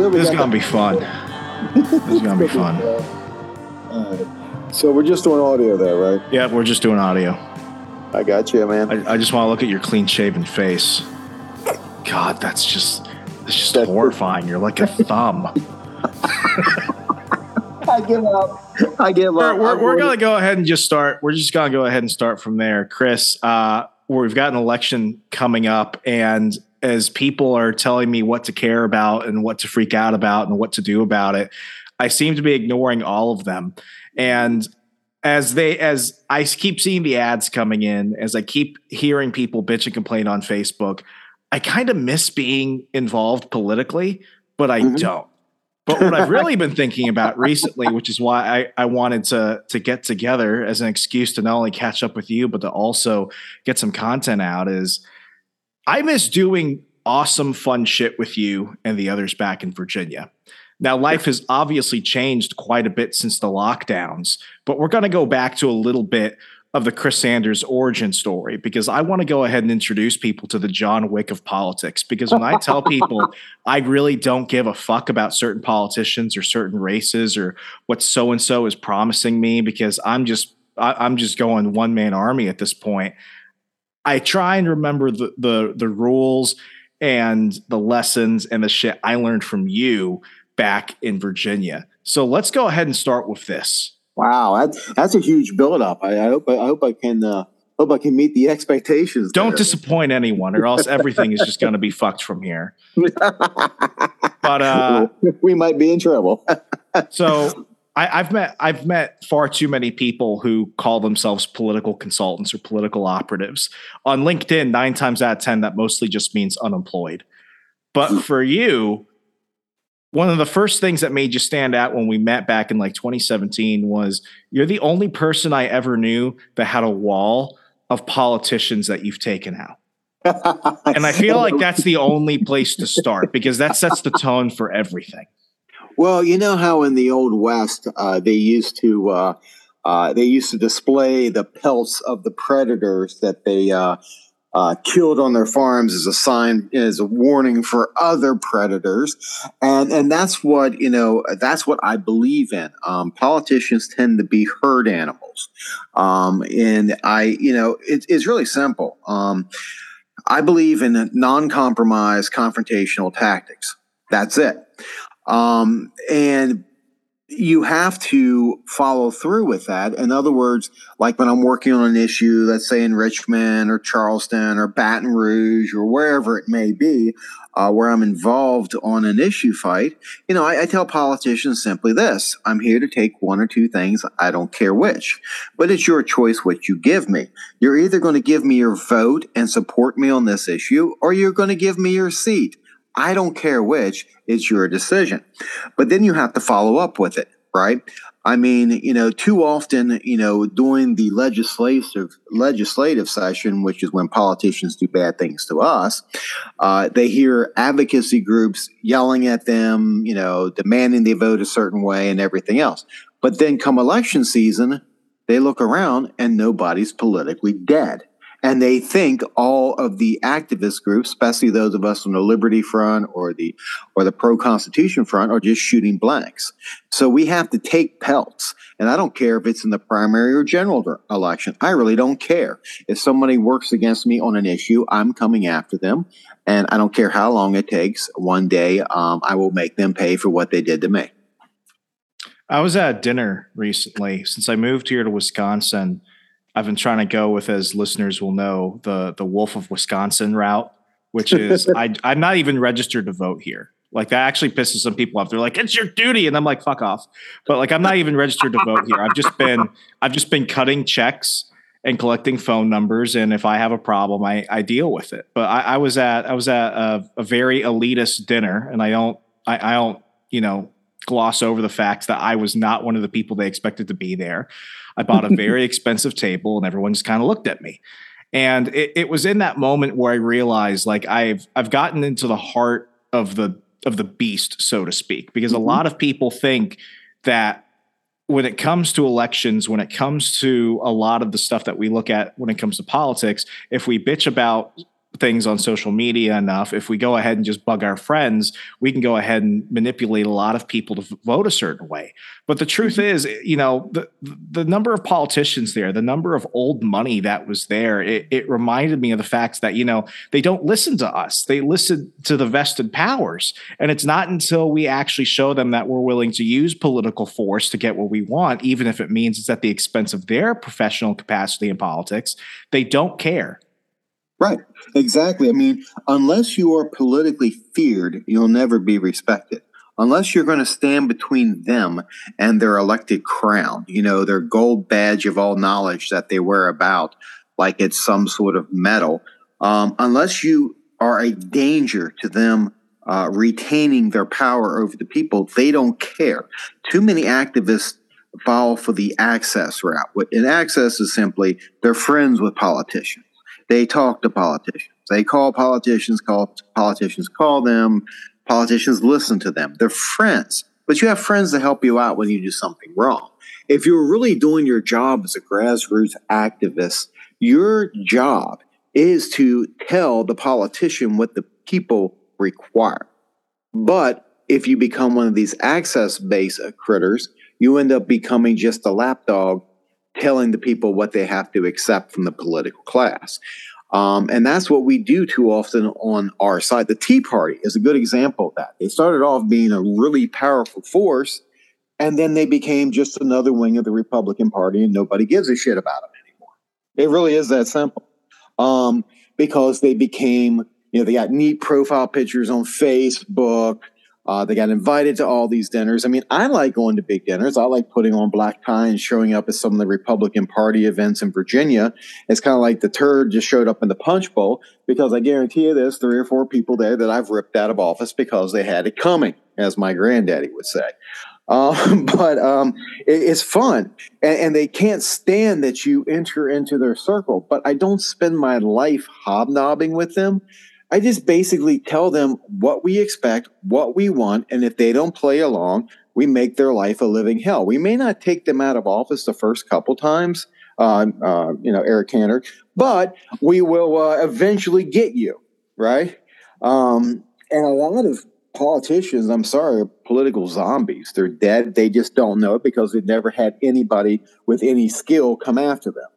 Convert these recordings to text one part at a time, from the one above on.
Good, we This is gonna be fun. This is gonna be fun. So we're just doing audio there, right? Yeah, we're just doing audio. I got you, man. I, I just want to look at your clean shaven face. God, that's just that's just That's- horrifying. You're like a thumb. I give up. I give we're, up. we're, we're gonna go ahead and just start. We're just gonna go ahead and start from there, Chris. Uh, we've got an election coming up, and as people are telling me what to care about and what to freak out about and what to do about it, I seem to be ignoring all of them. And as they as I keep seeing the ads coming in, as I keep hearing people bitch and complain on Facebook, I kind of miss being involved politically, but I Mhm. don't. But what I've really been thinking about recently, which is why I, I wanted to to get together as an excuse to not only catch up with you, but to also get some content out, is I miss doing awesome, fun shit with you and the others back in Virginia. Now, life has obviously changed quite a bit since the lockdowns, but we're going to go back to a little bit of the Chris Sanders origin story because I want to go ahead and introduce people to the John Wick of politics. Because when I tell people I really don't give a fuck about certain politicians or certain races or what so and so is promising me, because I'm just I, I'm just going one man army at this point. I try and remember the the the rules and the lessons and the shit I learned from you back in Virginia. So let's go ahead and start with this. Wow, that's that's a huge buildup. I, I hope I, hope I can uh, hope I can meet the expectations. Don't there. disappoint anyone, or else everything is just going to be fucked from here. But uh, we might be in trouble. so I, I've met I've met far too many people who call themselves political consultants or political operatives on LinkedIn. Nine times out of ten, that mostly just means unemployed. But for you, one of the first things that made you stand out when we met back in like 2017 was you're the only person I ever knew that had a wall of politicians that you've taken out. And I feel like that's the only place to start because that sets the tone for everything. Well, you know how in the old west uh, they used to uh, uh, they used to display the pelts of the predators that they uh, uh, killed on their farms as a sign as a warning for other predators, and and that's what you know that's what I believe in. Um, politicians tend to be herd animals, um, and I you know it, it's really simple. Um, I believe in non-compromise confrontational tactics. That's it. Um, and you have to follow through with that. In other words, like when I'm working on an issue, let's say in Richmond or Charleston or Baton Rouge or wherever it may be, uh, where I'm involved on an issue fight, you know, I, I tell politicians simply this I'm here to take one or two things. I don't care which, but it's your choice what you give me. You're either going to give me your vote and support me on this issue, or you're going to give me your seat. I don't care which, it's your decision. But then you have to follow up with it, right? I mean, you know, too often, you know, during the legislative legislative session, which is when politicians do bad things to us, uh, they hear advocacy groups yelling at them, you know, demanding they vote a certain way and everything else. But then come election season, they look around and nobody's politically dead and they think all of the activist groups, especially those of us on the Liberty Front or the or the pro Constitution Front, are just shooting blanks. So we have to take pelts, and I don't care if it's in the primary or general election. I really don't care if somebody works against me on an issue. I'm coming after them, and I don't care how long it takes. One day, um, I will make them pay for what they did to me. I was at dinner recently since I moved here to Wisconsin. I've been trying to go with, as listeners will know, the the Wolf of Wisconsin route, which is I, I'm not even registered to vote here. Like that actually pisses some people off. They're like, "It's your duty," and I'm like, "Fuck off." But like, I'm not even registered to vote here. I've just been, I've just been cutting checks and collecting phone numbers, and if I have a problem, I, I deal with it. But I, I was at, I was at a, a very elitist dinner, and I don't, I, I don't, you know, gloss over the fact that I was not one of the people they expected to be there. I bought a very expensive table, and everyone just kind of looked at me. And it, it was in that moment where I realized, like, I've I've gotten into the heart of the of the beast, so to speak, because mm-hmm. a lot of people think that when it comes to elections, when it comes to a lot of the stuff that we look at when it comes to politics, if we bitch about things on social media enough, if we go ahead and just bug our friends, we can go ahead and manipulate a lot of people to vote a certain way. But the truth mm-hmm. is, you know, the the number of politicians there, the number of old money that was there, it, it reminded me of the fact that, you know, they don't listen to us. They listen to the vested powers. And it's not until we actually show them that we're willing to use political force to get what we want, even if it means it's at the expense of their professional capacity in politics, they don't care Right. Exactly. I mean, unless you are politically feared, you'll never be respected. Unless you're going to stand between them and their elected crown, you know, their gold badge of all knowledge that they wear about, like it's some sort of medal. Um, unless you are a danger to them uh, retaining their power over the people, they don't care. Too many activists fall for the access route. And access is simply they're friends with politicians they talk to politicians. They call politicians, call politicians call them. Politicians listen to them. They're friends, but you have friends to help you out when you do something wrong. If you're really doing your job as a grassroots activist, your job is to tell the politician what the people require. But if you become one of these access based critters, you end up becoming just a lapdog telling the people what they have to accept from the political class. Um, and that's what we do too often on our side. The Tea Party is a good example of that. They started off being a really powerful force, and then they became just another wing of the Republican Party, and nobody gives a shit about them anymore. It really is that simple. Um, because they became, you know, they got neat profile pictures on Facebook. Uh, they got invited to all these dinners. I mean, I like going to big dinners. I like putting on black tie and showing up at some of the Republican Party events in Virginia. It's kind of like the turd just showed up in the punch bowl because I guarantee you there's three or four people there that I've ripped out of office because they had it coming, as my granddaddy would say. Um, but um, it, it's fun, and, and, they can't stand that you enter into their circle. But I don't spend my life hobnobbing with them I just basically tell them what we expect, what we want, and if they don't play along, we make their life a living hell. We may not take them out of office the first couple times, uh, uh, you know, Eric Cantor, but we will uh, eventually get you, right? Um, and a lot of politicians, I'm sorry, are political zombies. They're dead. They just don't know it because they've never had anybody with any skill come after them.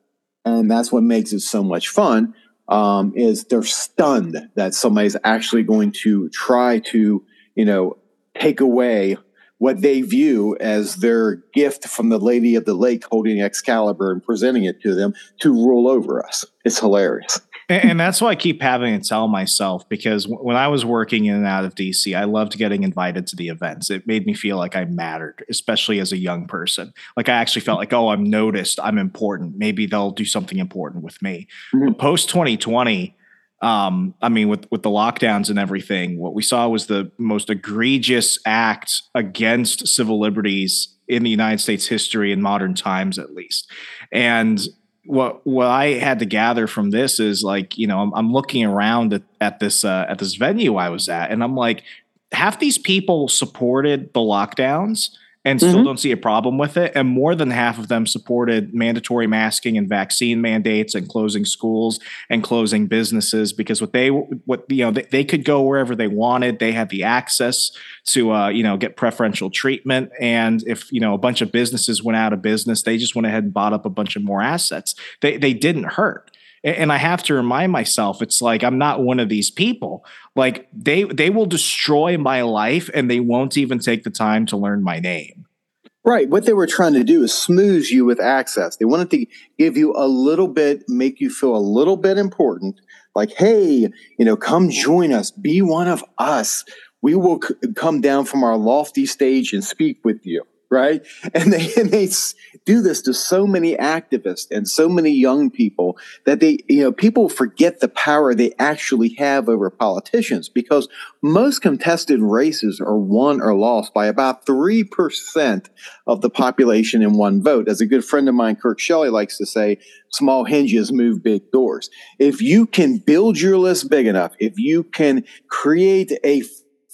And that's what makes it so much fun um, is they're stunned that somebody's actually going to try to, you know, take away what they view as their gift from the Lady of the Lake holding Excalibur and presenting it to them to rule over us. It's hilarious and, and, that's why I keep having to tell myself because when I was working in and out of DC, I loved getting invited to the events. It made me feel like I mattered, especially as a young person. Like I actually felt like, oh, I'm noticed, I'm important. Maybe they'll do something important with me. Mm-hmm. Post 2020, um, I mean, with with the lockdowns and everything, what we saw was the most egregious act against civil liberties in the United States history in modern times, at least. And what what I had to gather from this is like you know I'm, I'm looking around at, at this uh, at this venue I was at and I'm like half these people supported the lockdowns and still mm-hmm. don't see a problem with it. And more than half of them supported mandatory masking and vaccine mandates and closing schools and closing businesses because what they what you know they, they could go wherever they wanted. They had the access to uh, you know get preferential treatment. And if you know a bunch of businesses went out of business, they just went ahead and bought up a bunch of more assets. They they didn't hurt and I have to remind myself, it's like I'm not one of these people. Like they they will destroy my life and they won't even take the time to learn my name. Right. What they were trying to do is smooth you with access. They wanted to give you a little bit, make you feel a little bit important. Like, hey, you know, come join us, be one of us. we will c- come down from our lofty stage and speak with you right? And they and they do this to so many activists and so many young people that they you know people forget the power they actually have over politicians because most contested races are won or lost by about 3% of the population in one vote. As a good friend of mine Kirk Shelley likes to say, small hinges move big doors. If you can build your list big enough, if you can create a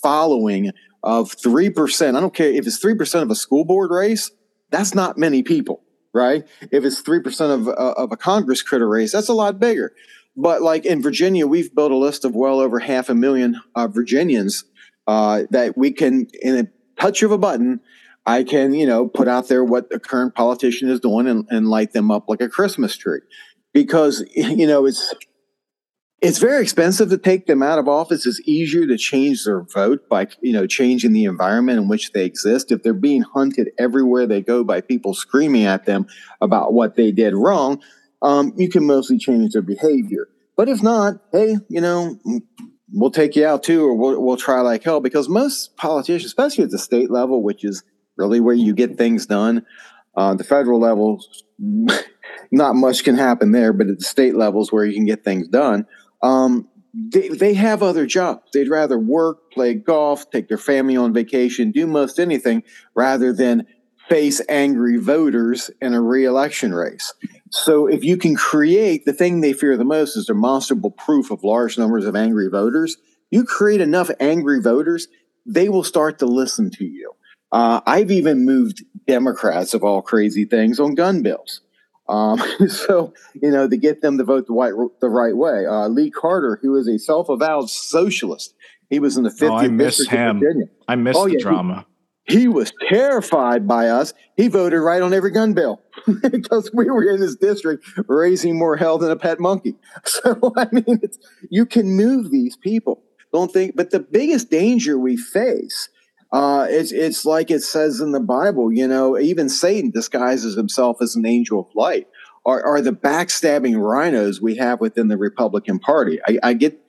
following of 3%, I don't care if it's 3% of a school board race, that's not many people, right? If it's 3% of, uh, of a Congress critter race, that's a lot bigger. But like in Virginia, we've built a list of well over half a million uh, Virginians uh, that we can, in a touch of a button, I can, you know, put out there what the current politician is doing and, and light them up like a Christmas tree. Because, you know, it's it's very expensive to take them out of office. It's easier to change their vote by, you know, changing the environment in which they exist. If they're being hunted everywhere they go by people screaming at them about what they did wrong, um, you can mostly change their behavior. But if not, hey, you know, we'll take you out too, or we'll, we'll try like hell because most politicians, especially at the state level, which is really where you get things done, uh, the federal level, not much can happen there, but at the state levels where you can get things done um, they, they have other jobs. They'd rather work, play golf, take their family on vacation, do most anything rather than face angry voters in a reelection race. So if you can create the thing they fear the most is demonstrable proof of large numbers of angry voters, you create enough angry voters, they will start to listen to you. Uh, I've even moved Democrats of all crazy things on gun bills. Um, so, you know, to get them to vote the, white, the right way. Uh, Lee Carter, who is a self avowed socialist, he was in the 50th oh, I miss district him. of Virginia. I miss Oh, the yeah, drama. He was terrified by us. He voted right on every gun bill because we were in his district raising more hell than a pet monkey. So, I mean, it's, you can move these people. Don't think, but the biggest danger we face uh, it's it's like it says in the Bible, you know, even Satan disguises himself as an angel of light. Are, are the backstabbing rhinos we have within the Republican Party? I, I get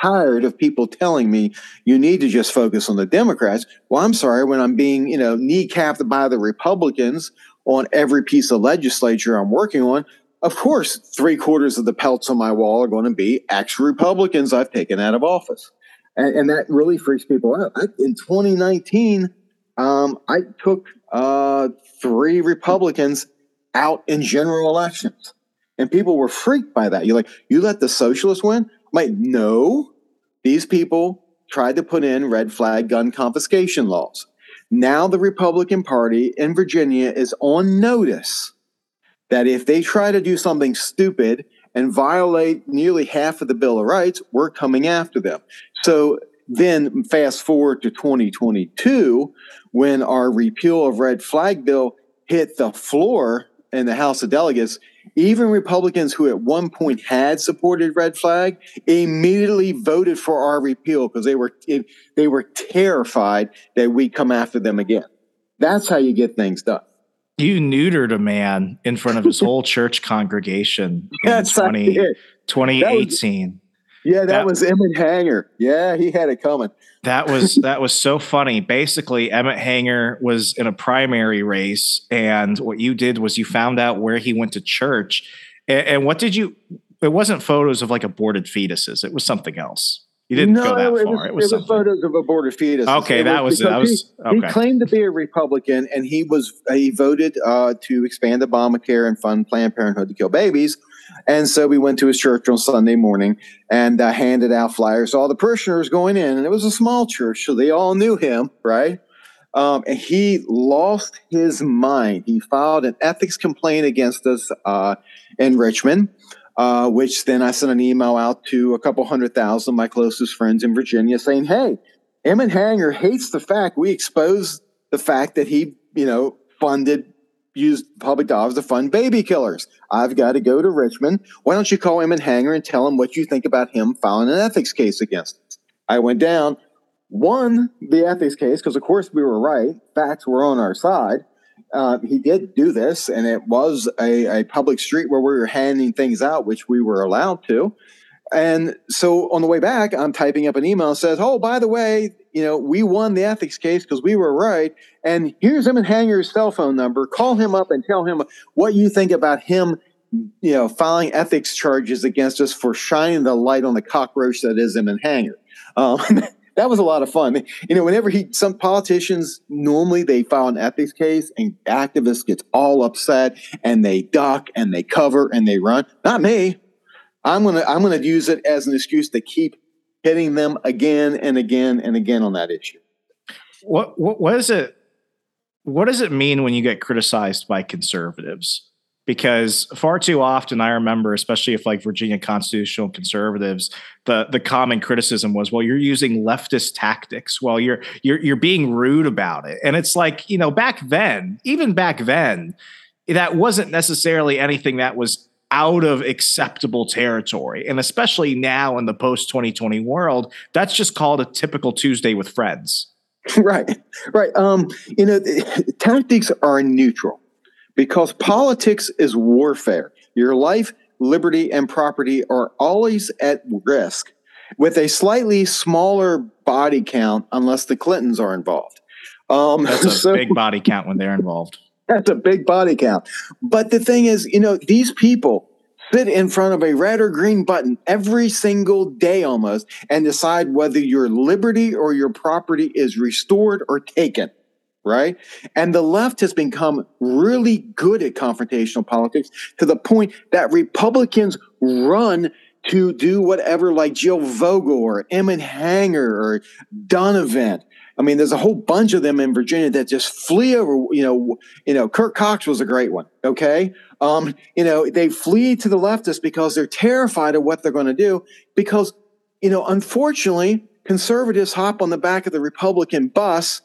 tired of people telling me you need to just focus on the Democrats. Well, I'm sorry when I'm being, you know, kneecapped by the Republicans on every piece of legislature I'm working on. Of course, three quarters of the pelts on my wall are going to be ex Republicans I've taken out of office and, and that really freaks people out. I, in 2019, um, I took uh, three Republicans out in general elections, and people were freaked by that. You're like, you let the socialists win? I'm like, no, these people tried to put in red flag gun confiscation laws. Now the Republican Party in Virginia is on notice that if they try to do something stupid and violate nearly half of the Bill of Rights, we're coming after them. So then fast forward to 2022 when our repeal of red flag bill hit the floor in the House of Delegates, even Republicans who at one point had supported red flag immediately voted for our repeal because they were eh, they were terrified that we come after them again. That's how you get things done. You neutered a man in front of his whole church congregation in That's 20, it. 2018. Yeah, that, That- was Emmett Hanger. Yeah, he had it coming. That was that was so funny. Basically, Emmett Hanger was in a primary race, and what you did was you found out where he went to church, and, and what did you? It wasn't photos of like aborted fetuses. It was something else. You didn't go that it far. Was, it was, photos of aborted fetuses. Okay, It that was it. Was he, okay. he claimed to be a Republican, and he was he voted uh, to expand Obamacare and fund Planned Parenthood to kill babies. And so we went to his church on Sunday morning and uh, handed out flyers to all the parishioners going in, and it was a small church, so they all knew him, right? Um, and he lost his mind. He filed an ethics complaint against us uh, in Richmond uh, which then I sent an email out to a couple hundred thousand of my closest friends in Virginia saying, hey, Emmett Hanger hates the fact we exposed the fact that he, you know, funded, used public dollars to fund baby killers. I've got to go to Richmond. Why don't you call Emmett Hanger and tell him what you think about him filing an ethics case against us? I went down, won the ethics case because, of course, we were right. Facts were on our side uh, he did do this, and it was a, a public street where we were handing things out, which we were allowed to. and so on the way back, I'm typing up an email that says, "Oh, by the way, you know, we won the ethics case because we were right, and here's Emmett Hanger's cell phone number. Call him up and tell him what you think about him." You know, filing ethics charges against us for shining the light on the cockroach that is Emmett Hanger. Um, that was a lot of fun. You know, whenever he, some politicians normally they file an ethics case and activists gets all upset and they duck and they cover and they run. Not me. I'm gonna I'm gonna use it as an excuse to keep hitting them again and again and again on that issue. What what what is it? What does it mean when you get criticized by conservatives? Because far too often, I remember, especially if like Virginia constitutional conservatives, the the common criticism was, "Well, you're using leftist tactics. Well, you're you're you're being rude about it." And it's like, you know, back then, even back then, that wasn't necessarily anything that was out of acceptable territory. And especially now in the post 2020 world, that's just called a typical Tuesday with friends. Right, right. Um, you know, tactics are neutral because politics is warfare. Your life, liberty, and property are always at risk with a slightly smaller body count unless the Clintons are involved. Um, That's a so, big body count when they're involved. That's a big body count. But the thing is, you know, these people sit in front of a red or green button every single day almost and decide whether your liberty or your property is restored or taken. Right. And the left has become really good at confrontational politics to the point that Republicans run to do whatever, like Jill Vogel or Emmett Hanger or Donovan I mean, there's a whole bunch of them in Virginia that just flee over. You know, you know, Kirk Cox was a great one. Okay, um, you know, they flee to the leftists because they're terrified of what they're going to do. Because you know, unfortunately, conservatives hop on the back of the Republican bus,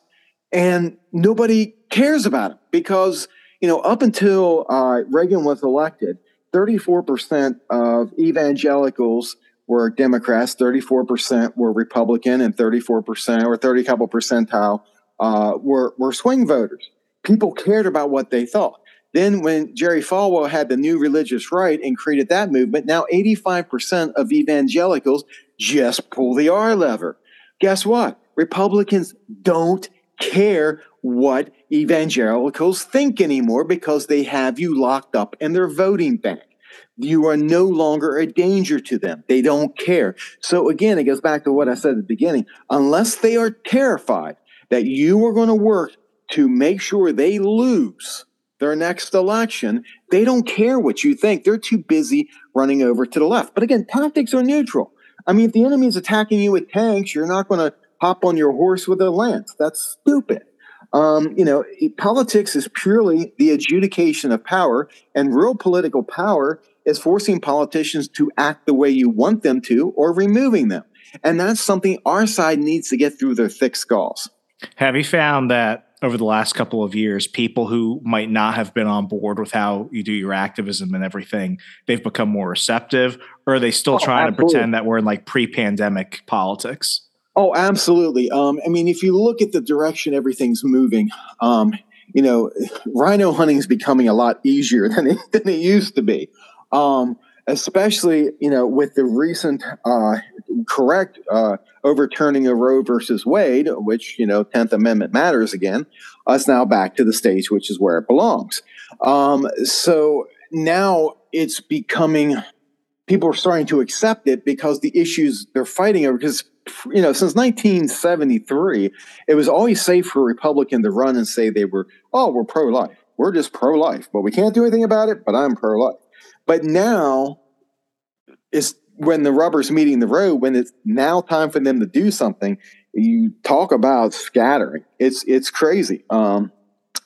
and nobody cares about it because you know, up until uh, Reagan was elected, 34% of evangelicals were Democrats, 34% were Republican, and 34% or 30 couple percentile uh, were, were swing voters. People cared about what they thought. Then, when Jerry Falwell had the new religious right and created that movement, now 85% of evangelicals just pull the R lever. Guess what? Republicans don't care what evangelicals think anymore because they have you locked up in their voting bank you are no longer a danger to them. They don't care. So again, it goes back to what I said at the beginning. Unless they are terrified that you are going to work to make sure they lose their next election, they don't care what you think. They're too busy running over to the left. But again, tactics are neutral. I mean, if the enemy is attacking you with tanks, you're not going to hop on your horse with a lance. That's stupid. Um, you know, politics is purely the adjudication of power, and real political power is forcing politicians to act the way you want them to or removing them. And that's something our side needs to get through their thick skulls. Have you found that over the last couple of years, people who might not have been on board with how you do your activism and everything, they've become more receptive, or are they still oh, trying absolutely. to pretend that we're in like pre-pandemic politics? Oh, absolutely. Um, I mean, if you look at the direction everything's moving, um, you know, rhino hunting is becoming a lot easier than it, than it used to be um, especially you know with the recent uh, correct uh, overturning of Roe versus Wade, which you know Tenth Amendment matters again. Us now back to the states, which is where it belongs. Um, so now it's becoming people are starting to accept it because the issues they're fighting over because you know since 1973 it was always safe for a republican to run and say they were oh we're pro-life we're just pro-life but we can't do anything about it but i'm pro-life but now it's when the rubber's meeting the road, when it's now time for them to do something, you talk about scattering. It's it's crazy. Um,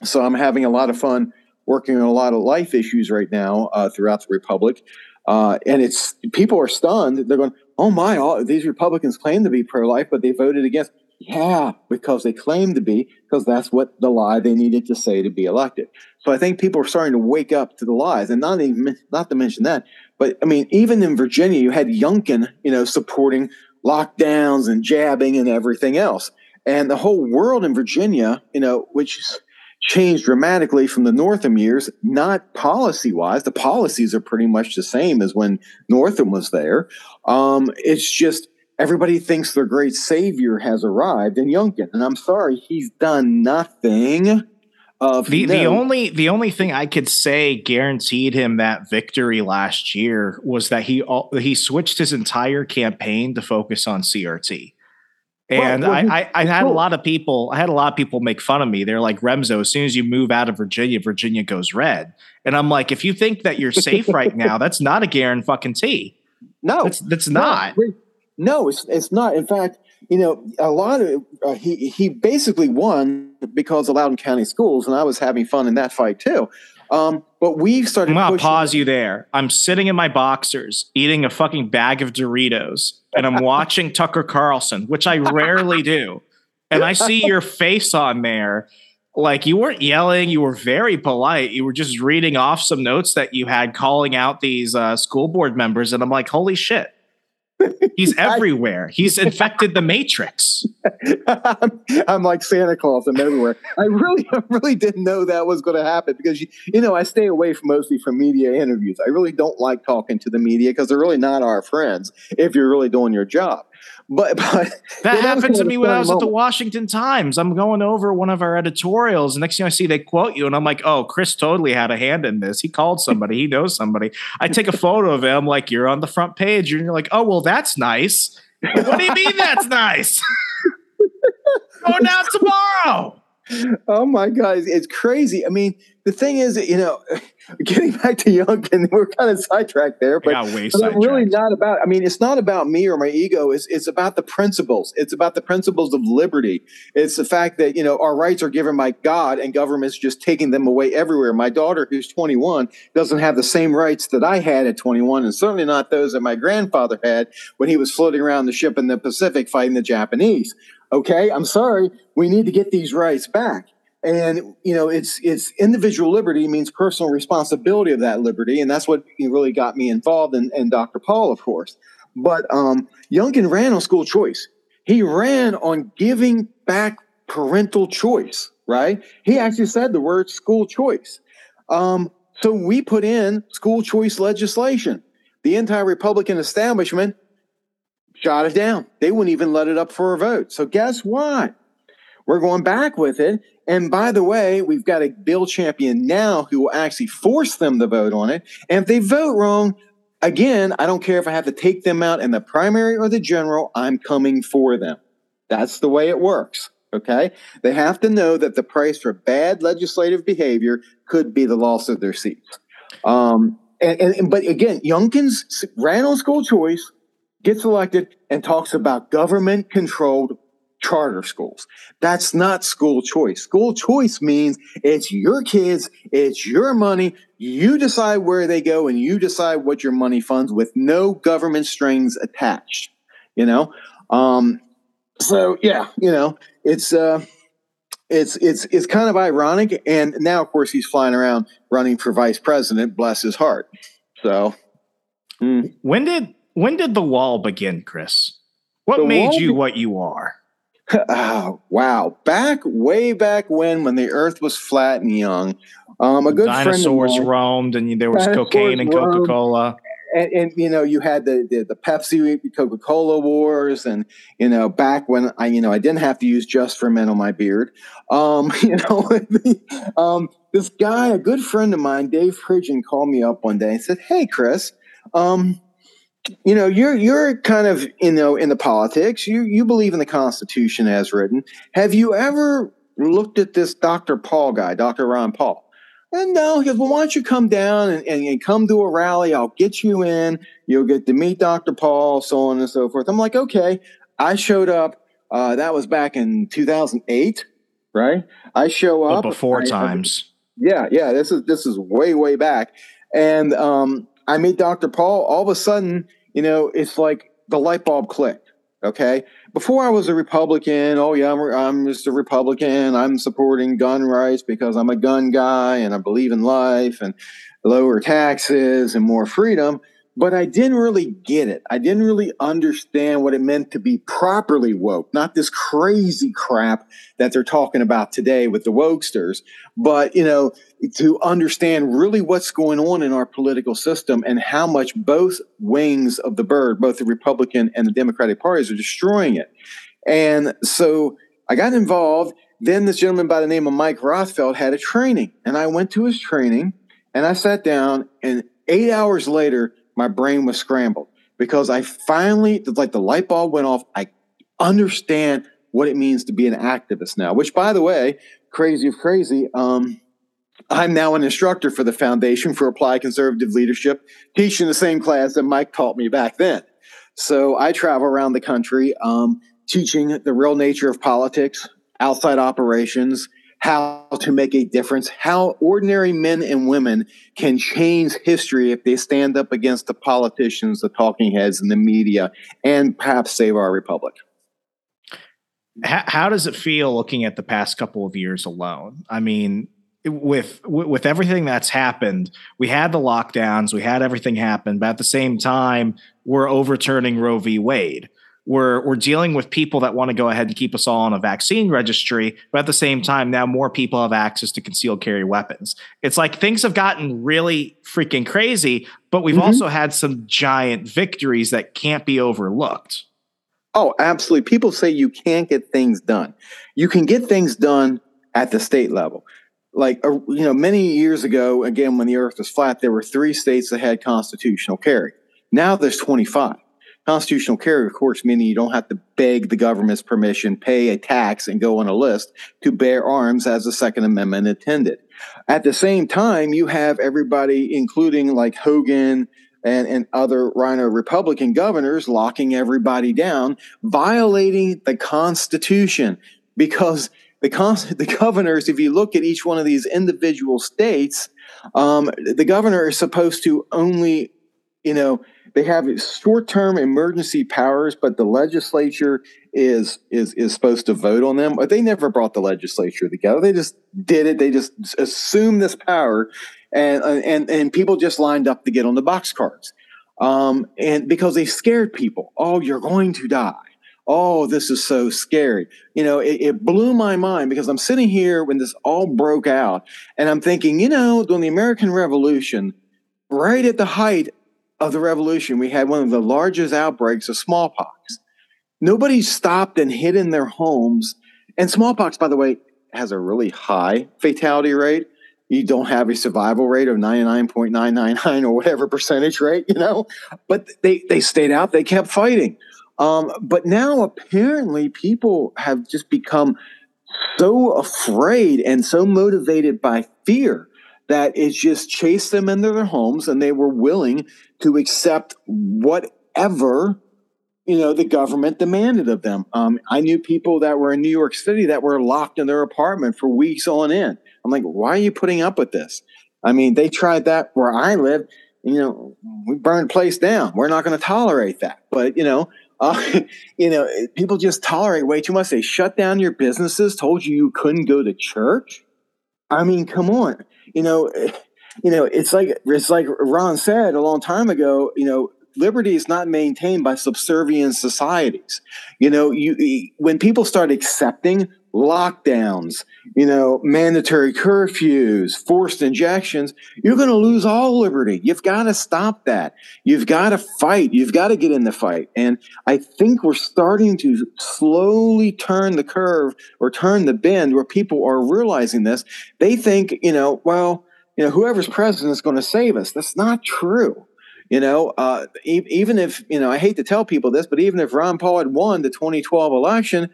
so I'm having a lot of fun working on a lot of life issues right now uh, throughout the republic, uh, and it's people are stunned. They're going, "Oh my! All, these Republicans claim to be pro-life, but they voted against." Yeah, because they claim to be, because that's what the lie they needed to say to be elected. So I think people are starting to wake up to the lies, and not even not to mention that, but I mean, even in Virginia, you had Youngkin, you know, supporting lockdowns and jabbing and everything else, and the whole world in Virginia, you know, which changed dramatically from the Northam years, not policy wise. The policies are pretty much the same as when Northam was there. Um, it's just everybody thinks their great savior has arrived in Youngkin. And I'm sorry, he's done nothing. Of the, the only the only thing I could say guaranteed him that victory last year was that he he switched his entire campaign to focus on CRT. And well, well, I, I, I, had cool. a lot of people, I had a lot of people make fun of me. They're like, Remzo, as soon as you move out of Virginia, Virginia goes red. And I'm like, if you think that you're safe right now, that's not a guarantee fucking T. No, that's, that's not. No, it's, it's not. In fact, you know, a lot of uh, he he basically won because of Loudoun County Schools, and I was having fun in that fight too. Um, but we've started. I'm gonna pause you there. I'm sitting in my boxers eating a fucking bag of Doritos, and I'm watching Tucker Carlson, which I rarely do, and I see your face on there. Like you weren't yelling, you were very polite. You were just reading off some notes that you had, calling out these uh, school board members, and I'm like, holy shit He's everywhere. He's infected the matrix. I'm, I'm, like Santa Claus. I'm everywhere. I really, I really didn't know that was going to happen because you, you know, I stay away from mostly from media interviews. I really don't like talking to the media because they're really not our friends if you're really doing your job. But, but that happened to me when I was moment. at the Washington Times. I'm going over one of our editorials. And next thing I see, they quote you, and I'm like, "Oh, Chris totally had a hand in this. He called somebody. he knows somebody." I take a photo of him, like you're on the front page, and you're like, "Oh, well, that's nice." what do you mean that's nice? Going out tomorrow. Oh my God, it's crazy. I mean, the thing is, you know, getting back to Youngkin, we're kind of sidetracked there, but, but really not about. I mean, it's not about me or my ego. It's it's about the principles. It's about the principles of liberty. It's the fact that you know our rights are given by God, and government's just taking them away everywhere. My daughter, who's 21, doesn't have the same rights that I had at 21, and certainly not those that my grandfather had when he was floating around the ship in the Pacific fighting the Japanese. Okay, I'm sorry. We need to get these rights back. And you know it's it's individual liberty means personal responsibility of that liberty and that's what really got me involved in, in dr paul of course. But um, youngkin ran on school choice. He ran on giving back parental choice right? He actually said the word school choice. Um, so we put in school choice legislation. The entire republican establishment shot it down they wouldn't even let it up for a vote so guess what we're going back with it and by the way, we've got a bill champion now who will actually force them to vote on it. And if they vote wrong, again, I don't care if I have to take them out in the primary or the general, I'm coming for them. That's the way it works. Okay. They have to know that the price for bad legislative behavior could be the loss of their seats. Um, and, and, but again, Youngkin's ran on school choice, gets elected, and talks about government controlled charter schools. That's not school choice. School choice means it's your kids, it's your money. You decide where they go and you decide what your money funds with no government strings attached. You know? Um, so yeah, you know, it's uh it's it's it's kind of ironic. And now of course he's flying around running for vice president, bless his heart. So mm. when did when did the wall begin, Chris? What the made you be- what you are? oh, wow. Back way back when, when the earth was flat and young, um, a good dinosaurs friend roamed and there was cocaine and Coca Cola. And, and, you know you had the the, the Pepsi Coca Cola wars, and you know back when I you know I didn't have to use just for men on my beard. Um, you know, um, this guy, a good friend of mine, Dave Pridgeon, called me up one day and said, "Hey, Chris, um, you know you're you're kind of you know in the politics. You you believe in the constitution as written. Have you ever looked at this dr paul guy dr ron paul? And no he goes well why don't you come down and, and, and come to a rally? I'll get you in. You'll get to meet dr paul so on and so forth. I'm like okay. I showed up uh, that was back in 2008 right? I show up but before I, times. Yeah yeah this is this is way way back. And um I meet Dr. Paul, all of a sudden, you know, it's like the light bulb clicked. Okay. Before I was a Republican, oh, yeah, I'm, I'm just a Republican. I'm supporting gun rights because I'm a gun guy and I believe in life and lower taxes and more freedom. But I didn't really get it. I didn't really understand what it meant to be properly woke, not this crazy crap that they're talking about today with the wokesters, but you know, to understand really what's going on in our political system and how much both wings of the bird, both the Republican and the Democratic parties are destroying it. And so I got involved. Then this gentleman by the name of Mike Rothfeld had a training and I went to his training and I sat down and eight hours later, my brain was scrambled because I finally, like the light bulb went off. I understand what it means to be an activist now, which by the way, crazy of crazy, um, I'm now an instructor for the Foundation for Applied Conservative Leadership, teaching the same class that Mike taught me back then. So I travel around the country um, teaching the real nature of politics, outside operations, how to make a difference, how ordinary men and women can change history if they stand up against the politicians, the talking heads, and the media, and perhaps save our republic. How, how does it feel looking at the past couple of years alone? I mean, with with everything that's happened, we had the lockdowns, we had everything happen, but at the same time, we're overturning Roe v. Wade we're we're dealing with people that want to go ahead and keep us all on a vaccine registry, but at the same time, now more people have access to concealed carry weapons. It's like things have gotten really freaking crazy, but we've mm-hmm. also had some giant victories that can't be overlooked. Oh, absolutely. People say you can't get things done. You can get things done at the state level. Like, uh, you know, many years ago, again, when the earth was flat, there were three states that had constitutional carry. Now there's 25 constitutional carry, of course, meaning you don't have to beg the government's permission, pay a tax, and go on a list to bear arms as the Second Amendment intended. At the same time, you have everybody, including like Hogan and, and other Rhino Republican governors, locking everybody down, violating the Constitution because the, con- the governors, if you look at each one of these individual states, um, the governor is supposed to only, you know, they have short-term emergency powers, but the legislature is is is supposed to vote on them. But they never brought the legislature together. They just did it. They just assumed this power, and and and people just lined up to get on the box cards, um, and because they scared people. Oh, you're going to die. Oh, this is so scary. You know, it, it blew my mind because I'm sitting here when this all broke out, and I'm thinking, you know, during the American Revolution, right at the height of the revolution, we had one of the largest outbreaks of smallpox. Nobody stopped and hid in their homes. And smallpox, by the way, has a really high fatality rate. You don't have a survival rate of 99.999 or whatever percentage rate, you know, but they, they stayed out, they kept fighting. Um, but now apparently people have just become so afraid and so motivated by fear that it just chased them into their homes and they were willing to accept whatever you know the government demanded of them. Um, i knew people that were in new york city that were locked in their apartment for weeks on end. I'm like why are you putting up with this? I mean they tried that where i live you know we burned place down. We're not going to tolerate that. But you know uh, you know people just tolerate way too much. They shut down your businesses told you you couldn't go to church? I mean come on you know, you know, it's like it's like Ron said a long time ago. You know, liberty is not maintained by subservient societies. You know, you when people start accepting lockdowns, you know, mandatory curfews, forced injections, you're going to lose all liberty. You've got to stop that. You've got to fight. You've got to get in the fight. And I think we're starting to slowly turn the curve or turn the bend where people are realizing this. They think, you know, well, you know, whoever's president is going to save us. That's not true. You know, uh, e- even if, you know, I hate to tell people this, but even if Ron Paul had won the 2012 election,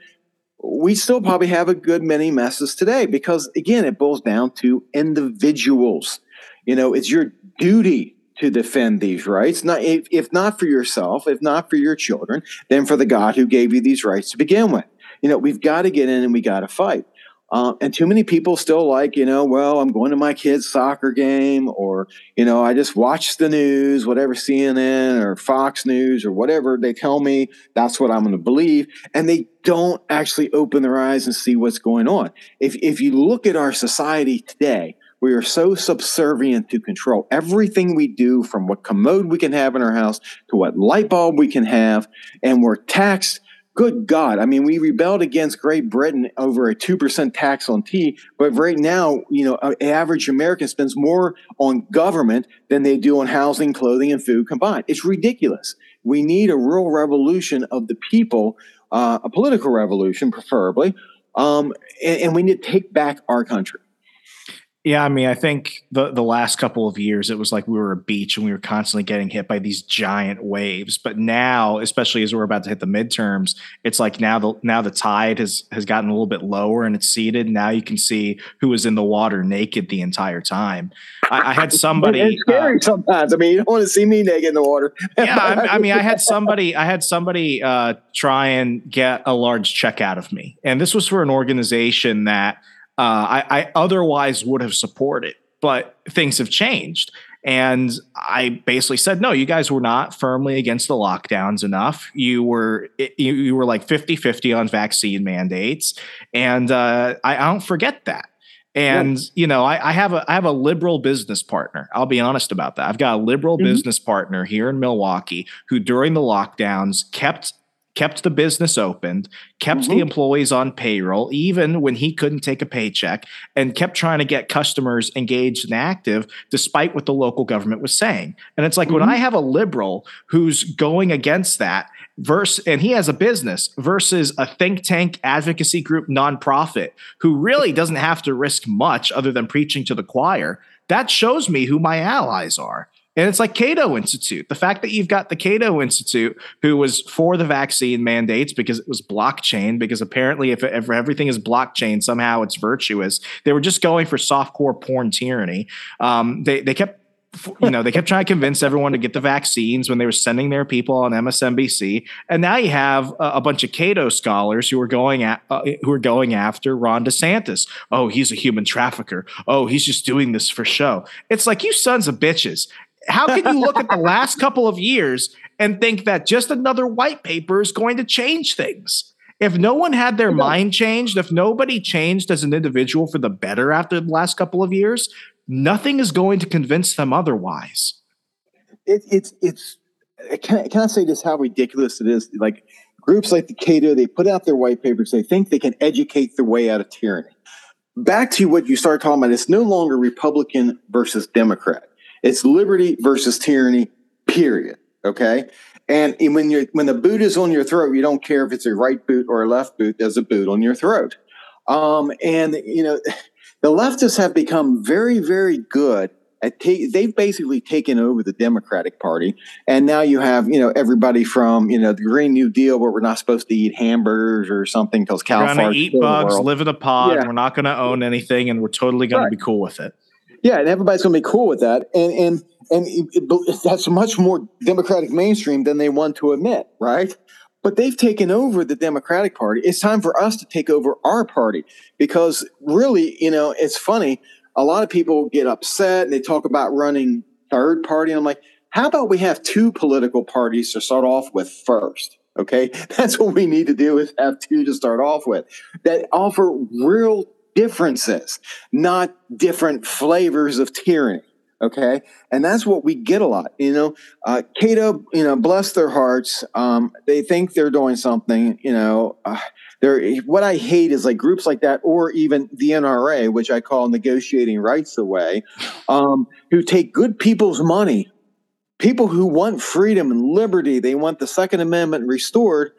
we still probably have a good many messes today because again it boils down to individuals. You know it's your duty to defend these rights. Not if, if not for yourself if not for your children then for the god who gave you these rights to begin with. You know we've got to get in and we got to fight uh, and too many people still like, you know, well, I'm going to my kid's soccer game, or, you know, I just watch the news, whatever CNN or Fox News or whatever they tell me, that's what I'm going to believe. And they don't actually open their eyes and see what's going on. If, if you look at our society today, We are so subservient to control everything we do from what commode we can have in our house to what light bulb we can have. And we're taxed. Good God. I mean, we rebelled against Great Britain over a 2% tax on tea. But right now, you know, an average American spends more on government than they do on housing, clothing, and food combined. It's ridiculous. We need a real revolution of the people, uh, a political revolution, preferably. Um, and, and we need to take back our country. Yeah, I mean, I think the the last couple of years it was like we were a beach and we were constantly getting hit by these giant waves. But now, especially as we're about to hit the midterms, it's like now the now the tide has has gotten a little bit lower and it's seated. Now you can see who was in the water naked the entire time. I, I had somebody. It's scary uh, sometimes. I mean, you don't want to see me naked in the water. yeah, I, I, mean, I had somebody. I had somebody uh, try and get a large check out of me, and this was for an organization that uh, I, I otherwise would have supported. But things have changed. And I basically said, no, you guys were not firmly against the lockdowns enough. You were you, you were like 50 50 on vaccine mandates. And uh, I, I, don't forget that. And yeah. you know, I, I, have a I have a liberal business partner. I'll be honest about that. I've got a liberal mm-hmm. business partner here in Milwaukee who, during the lockdowns, kept kept the business opened, kept mm-hmm. the employees on payroll, even when he couldn't take a paycheck, and kept trying to get customers engaged and active despite what the local government was saying. And it's like mm-hmm. when I have a liberal who's going against that, versus and he has a business versus a think tank advocacy group nonprofit who really doesn't have to risk much other than preaching to the choir that shows me who my allies are and it's like Cato Institute. The fact that you've got the Cato Institute, who was for the vaccine mandates because it was blockchain, because apparently if, if everything is blockchain, somehow it's virtuous. They were just going for softcore porn tyranny. Um, they, they kept you know, they kept trying to convince everyone to get the vaccines when they were sending their people on MSNBC, and now you have a, a bunch of Cato scholars who are going at uh, who are going after Ron DeSantis. Oh, he's a human trafficker. Oh, he's just doing this for show. It's like you sons of bitches how can you look at the last couple of years and think that just another white paper is going to change things? If no one had their mind changed, if nobody changed as an individual for the better after the last couple of years, nothing is going to convince them otherwise. It, it's it's can I, can I say just how ridiculous it is? Like groups like the Cato, they put out their white papers. They think they can educate their way out of tyranny. Back to what you started talking about, it's no longer Republican versus Democrat. It's liberty versus tyranny, period. Okay. And when you when the boot is on your throat, you don't care if it's a right boot or a left boot. There's a boot on your throat. Um, and you know, the leftists have become very, very good at ta- they've basically taken over the Democratic Party, and now you have you know everybody from you know the Green New Deal where we're not supposed to eat hamburgers or something because cow we're going to eat bugs, live in a pod, yeah. we're not going to own anything, and we're totally going right. to be cool with it. Yeah, and everybody's going to be cool with that, and and and it, it, that's much more Democratic mainstream than they want to admit, right? But they've taken over the Democratic Party. It's time for us to take over our party because really, you know, it's funny. A lot of people get upset and they talk about running third party. And I'm like, how about we have two political parties to start off with first? Okay, that's what we need to do is have two to start off with that offer real differences, not different flavors of tyranny. Okay. And that's what we get a lot. You know, uh, Cato, you know, bless their hearts. Um, they think they're doing something, you know, uh, they're, what I hate is like groups like that, or even the NRA, which I call negotiating rights away, um, who take good people's money, people who want freedom and liberty, they want the Second Amendment restored,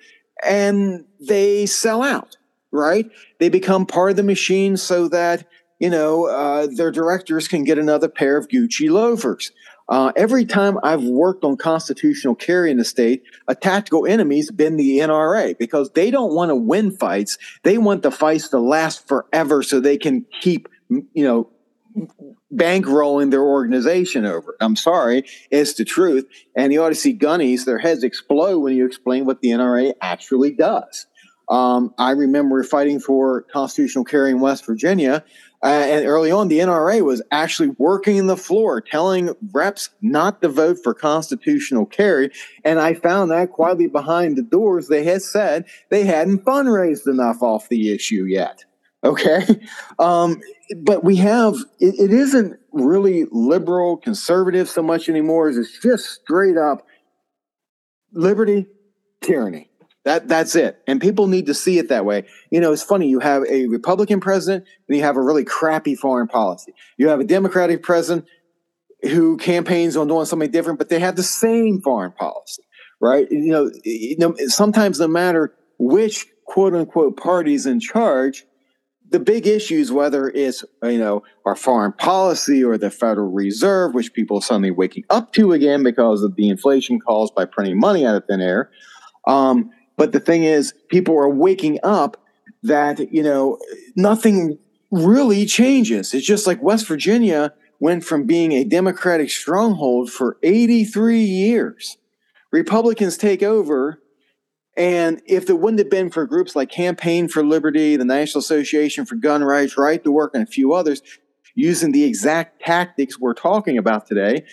and they sell out right? They become part of the machine so that, you know, uh, their directors can get another pair of Gucci loafers. Uh, every time I've worked on constitutional carry in the state, a tactical enemy's been the NRA because they don't want to win fights. They want the fights to last forever so they can keep, you know, bankrolling their organization over. I'm sorry, it's the truth. And you ought to see gunnies, their heads explode when you explain what the NRA actually does. Um, I remember fighting for constitutional carry in West Virginia. Uh, and early on, the NRA was actually working the floor, telling reps not to vote for constitutional carry. And I found that quietly behind the doors, they had said they hadn't fundraised enough off the issue yet. Okay. Um, but we have, it, it isn't really liberal, conservative so much anymore. It's just straight up liberty, tyranny. That that's it. And people need to see it that way. You know, it's funny. You have a Republican president and you have a really crappy foreign policy. You have a Democratic president who campaigns on doing something different, but they have the same foreign policy, right? You know, you know sometimes no matter which quote unquote parties in charge, the big issues, whether it's you know our foreign policy or the Federal Reserve, which people are suddenly waking up to again because of the inflation caused by printing money out of thin air. Um, but the thing is, people are waking up that you know nothing really changes. It's just like West Virginia went from being a Democratic stronghold for 83 years. Republicans take over and if it wouldn't have been for groups like Campaign for Liberty, the National Association for Gun Rights, Right to Work, and a few others using the exact tactics we're talking about today,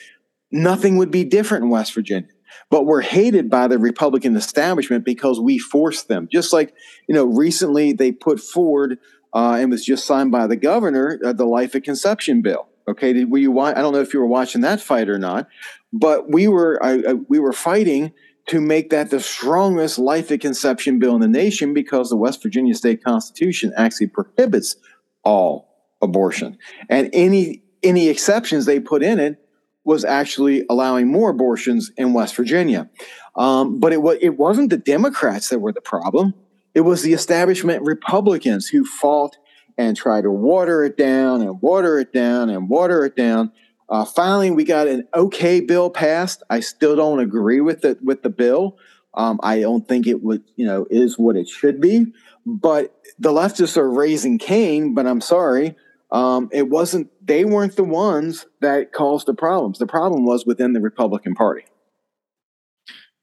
nothing would be different in West Virginia. But we're hated by the Republican establishment because we forced them. Just like, you know, recently they put forward uh, and was just signed by the governor uh, the life at conception bill. Okay, did, were you? I don't know if you were watching that fight or not, but we were. I, I, we were fighting to make that the strongest life at conception bill in the nation because the West Virginia state constitution actually prohibits all abortion. And any any exceptions they put in it was actually allowing more abortions in West Virginia. Um, but it was it wasn't the Democrats that were the problem. It was the establishment Republicans who fought and tried to water it down and water it down and water it down uh, finally, we got an okay bill passed. I still don't agree with it with the bill. Um, I don't think it would, you know, is what it should be. But the leftists are raising Cain. But I'm sorry, um, it wasn't. They weren't the ones that caused the problems. The problem was within the Republican Party.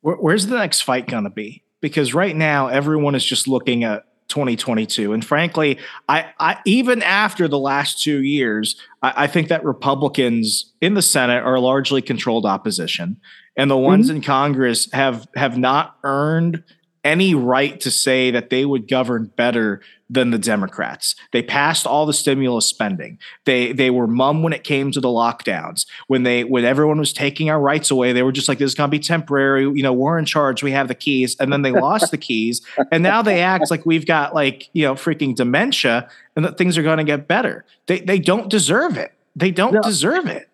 Where, where's the next fight going to be? Because right now, everyone is just looking at 2022. And frankly, I, I even after the last two years, I, I, think that Republicans in the Senate are largely controlled opposition, and the ones mm-hmm. in Congress have have not earned any right to say that they would govern better than the Democrats. They passed all the stimulus spending. They they were mum when it came to the lockdowns. When they when everyone was taking our rights away, they were just like, "This is gonna be temporary." You know, we're in charge. We have the keys, and then they lost the keys, and now they act like we've got like you know freaking dementia, and that things are going to get better. They they don't deserve it. They don't no. deserve it.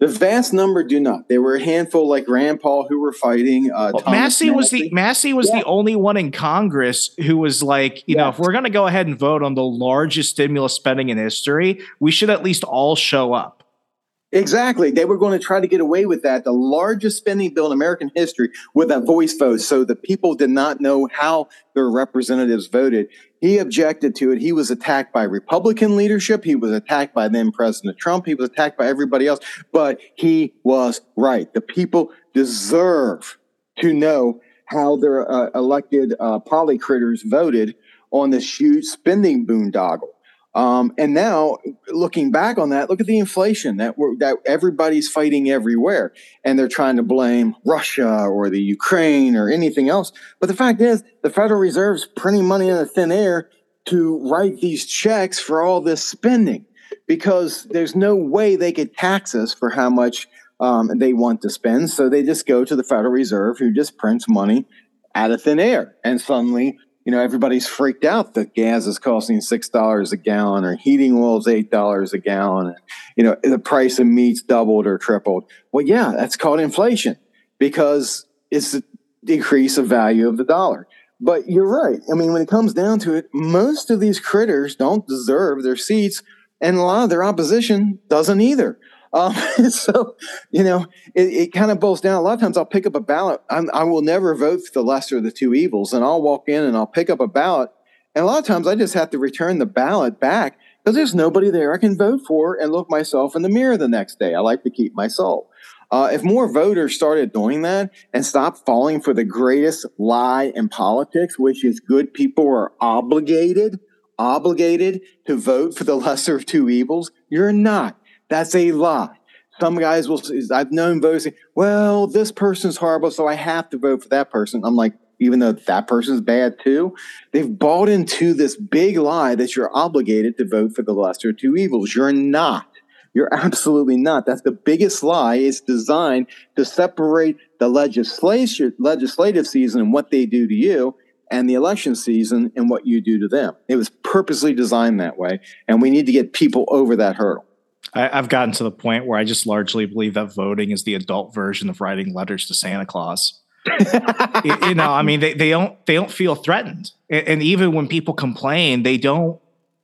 The vast number do not. There were a handful like Rand Paul who were fighting. Uh, well, Massie, Massie was the Massie was yeah. the only one in Congress who was like, you yeah. know, if we're going to go ahead and vote on the largest stimulus spending in history, we should at least all show up. Exactly. They were going to try to get away with that. The largest spending bill in American history with a voice vote. So the people did not know how their representatives voted. He objected to it. He was attacked by Republican leadership. He was attacked by then President Trump. He was attacked by everybody else. But he was right. The people deserve to know how their uh, elected uh, polycritters voted on this huge spending boondoggle. Um, and now, looking back on that, look at the inflation that that everybody's fighting everywhere, and they're trying to blame Russia or the Ukraine or anything else. But the fact is, the Federal Reserve's printing money in the thin air to write these checks for all this spending, because there's no way they could tax us for how much um, they want to spend. So they just go to the Federal Reserve, who just prints money out of thin air, and suddenly you know, everybody's freaked out that gas is costing six dollars a gallon or heating oil is eight dollars a gallon. And, you know, the price of meat's doubled or tripled. Well, yeah, that's called inflation because it's the decrease of value of the dollar. But you're right. I mean, when it comes down to it, most of these critters don't deserve their seats, and a lot of their opposition doesn't either. Um, so, you know, it, it kind of boils down. A lot of times I'll pick up a ballot. I'm, I will never vote for the lesser of the two evils. And I'll walk in and I'll pick up a ballot. And a lot of times I just have to return the ballot back because there's nobody there I can vote for and look myself in the mirror the next day. I like to keep my soul. Uh, if more voters started doing that and stopped falling for the greatest lie in politics, which is good people are obligated, obligated to vote for the lesser of two evils, you're not. That's a lie. Some guys will, I've known voters say, well, this person's horrible, so I have to vote for that person. I'm like, even though that person's bad too. They've bought into this big lie that you're obligated to vote for the lesser of two evils. You're not. You're absolutely not. That's the biggest lie. It's designed to separate the legislation, legislative season and what they do to you and the election season and what you do to them. It was purposely designed that way. And we need to get people over that hurdle. I, have gotten to the point where I just largely believe that voting is the adult version of writing letters to Santa Claus. you, you, know, I mean, they, they don't they don't feel threatened, and, and even when people complain, they don't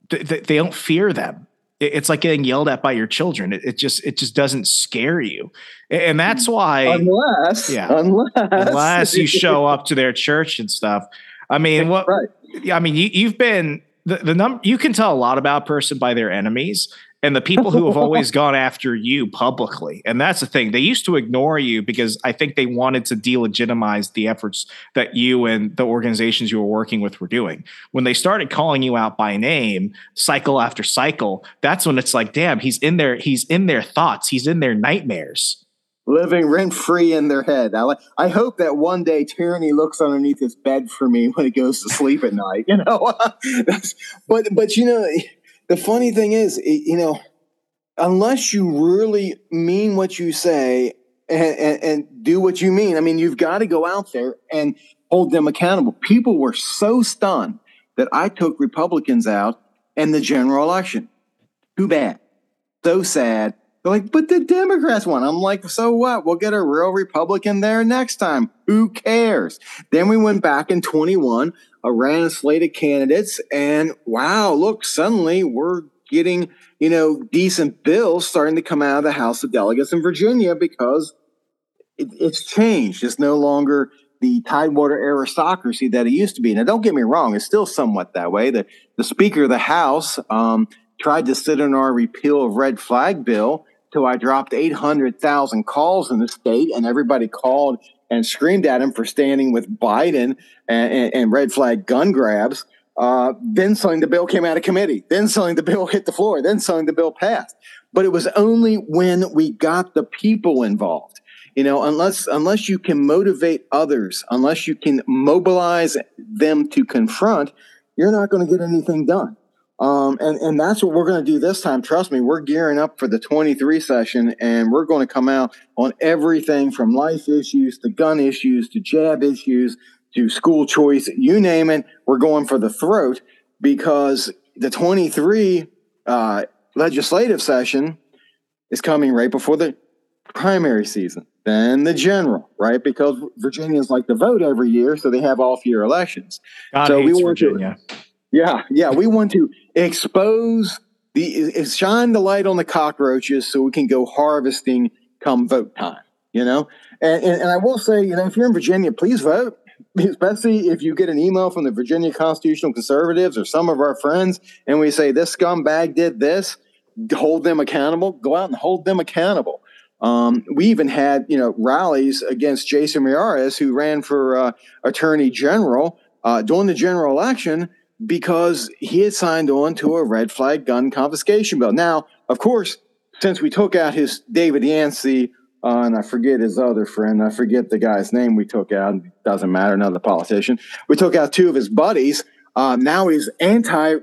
they, they don't fear them it's like getting yelled at by your children. It, it, just it just doesn't scare you, and that's why unless yeah unless unless you show up to their church and stuff. I mean, what? Right. I mean, you, you've been the, the number. You can tell a lot about a person by their enemies, and the people who have always gone after you publicly. And that's the thing. They used to ignore you because I think they wanted to delegitimize the efforts that you and the organizations you were working with were doing. When they started calling you out by name, cycle after cycle, that's when it's like, damn, he's in there, he's in their thoughts, he's in their nightmares. Living rent free in their head. I, I hope that one day tyranny looks underneath his bed for me when he goes to sleep at night. You know, but but you know, the funny thing is, you know, unless you really mean what you say and, and, and do what you mean, I mean, you've got to go out there and hold them accountable. People were so stunned that I took Republicans out in the general election. Too bad. So sad. They're like, but the Democrats won. I'm like, so what? We'll get a real Republican there next time. Who cares? Then we went back in 21 a ran slate of candidates, and wow, look, suddenly we're getting you know decent bills starting to come out of the House of Delegates in Virginia because it, it's changed. It's no longer the Tidewater aristocracy that it used to be. Now, don't get me wrong; it's still somewhat that way. The the Speaker of the House um, tried to sit in our repeal of red flag bill till I dropped 800,000 calls in the state, and everybody called and screamed at him for standing with Biden and, and, and red flag gun grabs. Uh, then suddenly the bill came out of committee. Then suddenly the bill hit the floor. Then suddenly the bill passed. But it was only when we got the people involved. You know, unless unless you can motivate others, unless you can mobilize them to confront, you're not going to get anything done. Um, and, and that's what we're going to do this time. Trust me, we're gearing up for the 23 session and we're going to come out on everything from life issues to gun issues to jab issues to school choice, you name it. We're going for the throat because the 23 uh, legislative session is coming right before the primary season, then the general, right? Because Virginians like to vote every year, so they have off year elections. God so we want Virginia. to yeah, yeah. We want to expose the shine the light on the cockroaches so we can go harvesting come vote time. You know, and, and, and I will say, you know, if you're in Virginia, please vote. Especially if you get an email from the Virginia Constitutional Conservatives or some of our friends, and we say this scumbag did this, hold them accountable. Go out and hold them accountable. Um, we even had, you know, rallies against Jason Miyares, who ran for uh, Attorney General uh, during the general election because he had signed on to a red flag gun confiscation bill. Now, of course, since we took out his David Yancey, uh, and I forget his other friend, I forget the guy's name we took out, doesn't matter, another politician. We took out two of his buddies. Uh, now he's anti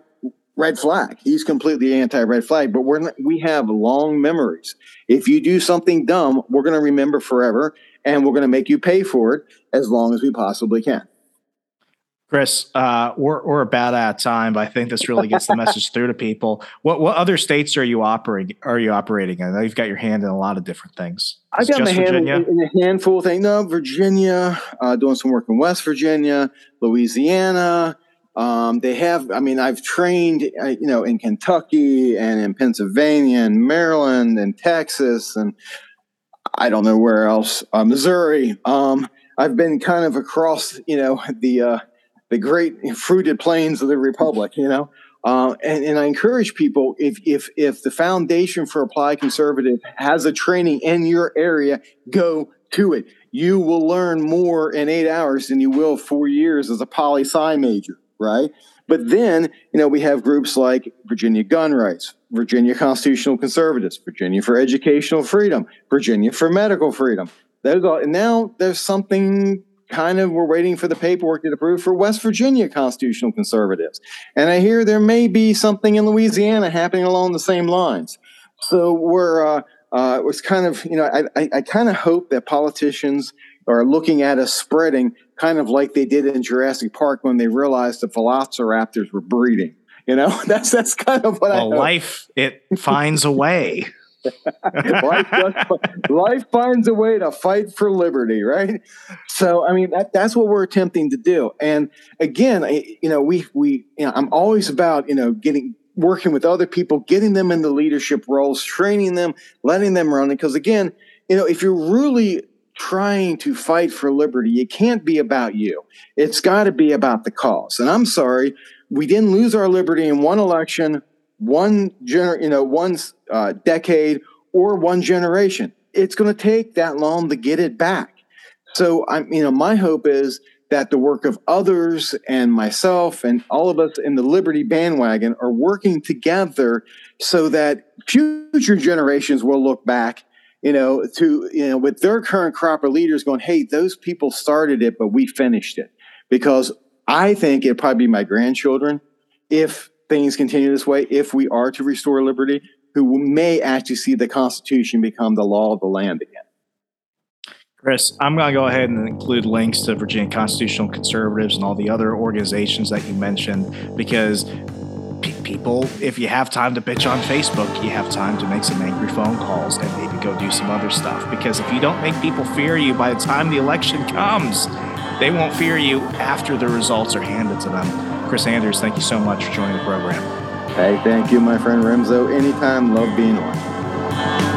red flag. He's completely anti red flag, but we're we have long memories. If you do something dumb, we're going to remember forever, and we're going to make you pay for it as long as we possibly can. Chris, uh, we're we're about out of time, but I think this really gets the message through to people. What what other states are you operating are you operating in? I know you've got your hand in a lot of different things. I've got my hand in, in, a handful of things. No, Virginia, uh, doing some work in West Virginia, Louisiana. Um, they have, I mean, I've trained, uh, you know, in Kentucky and in Pennsylvania and Maryland and Texas and I don't know where else, uh, Missouri. Um, I've been kind of across, you know, the uh, the great fruited plains of the republic, you know. Uh, and, and I encourage people if if if the Foundation for Applied Conservative has a training in your area, go to it. You will learn more in eight hours than you will four years as a poli sci major, right? But then, you know, we have groups like Virginia Gun Rights, Virginia Constitutional Conservatives, Virginia for Educational Freedom, Virginia for Medical Freedom. Those all, and now there's something kind of we're waiting for the paperwork to approve for West Virginia constitutional conservatives. And I hear there may be something in Louisiana happening along the same lines. So we're, uh, uh, it was kind of, you know, I, I, I kind of hope that politicians are looking at us spreading kind of like they did in Jurassic Park when they realized the velociraptors were breeding. You know, that's that's kind of what well, I. Life it finds a way. life, does, life finds a way to fight for liberty, right? So, I mean, that, that's what we're attempting to do. And again, you know, we we you know, I'm always about you know getting working with other people, getting them into leadership roles, training them, letting them run. Because again, you know, if you're really trying to fight for liberty, it can't be about you. It's got to be about the cause. And I'm sorry, we didn't lose our liberty in one election, one gener- you know, one uh, decade, or one generation. It's going to take that long to get it back. So I'm, you know, my hope is that the work of others and myself and all of us in the Liberty bandwagon are working together so that future generations will look back, you know, to, you know, with their current crop of leaders going, hey, those people started it, but we finished it. Because I think it'd probably be my grandchildren if things continue this way, if we are to restore liberty, who may actually see the Constitution become the law of the land again. Chris, I'm going to go ahead and include links to Virginia Constitutional Conservatives and all the other organizations that you mentioned because pe- people, if you have time to bitch on Facebook, you have time to make some angry phone calls and maybe go do some other stuff. Because if you don't make people fear you by the time the election comes, they won't fear you after the results are handed to them. Chris Anders, thank you so much for joining the program. Hey, thank you, my friend Remzo. Anytime, love being on.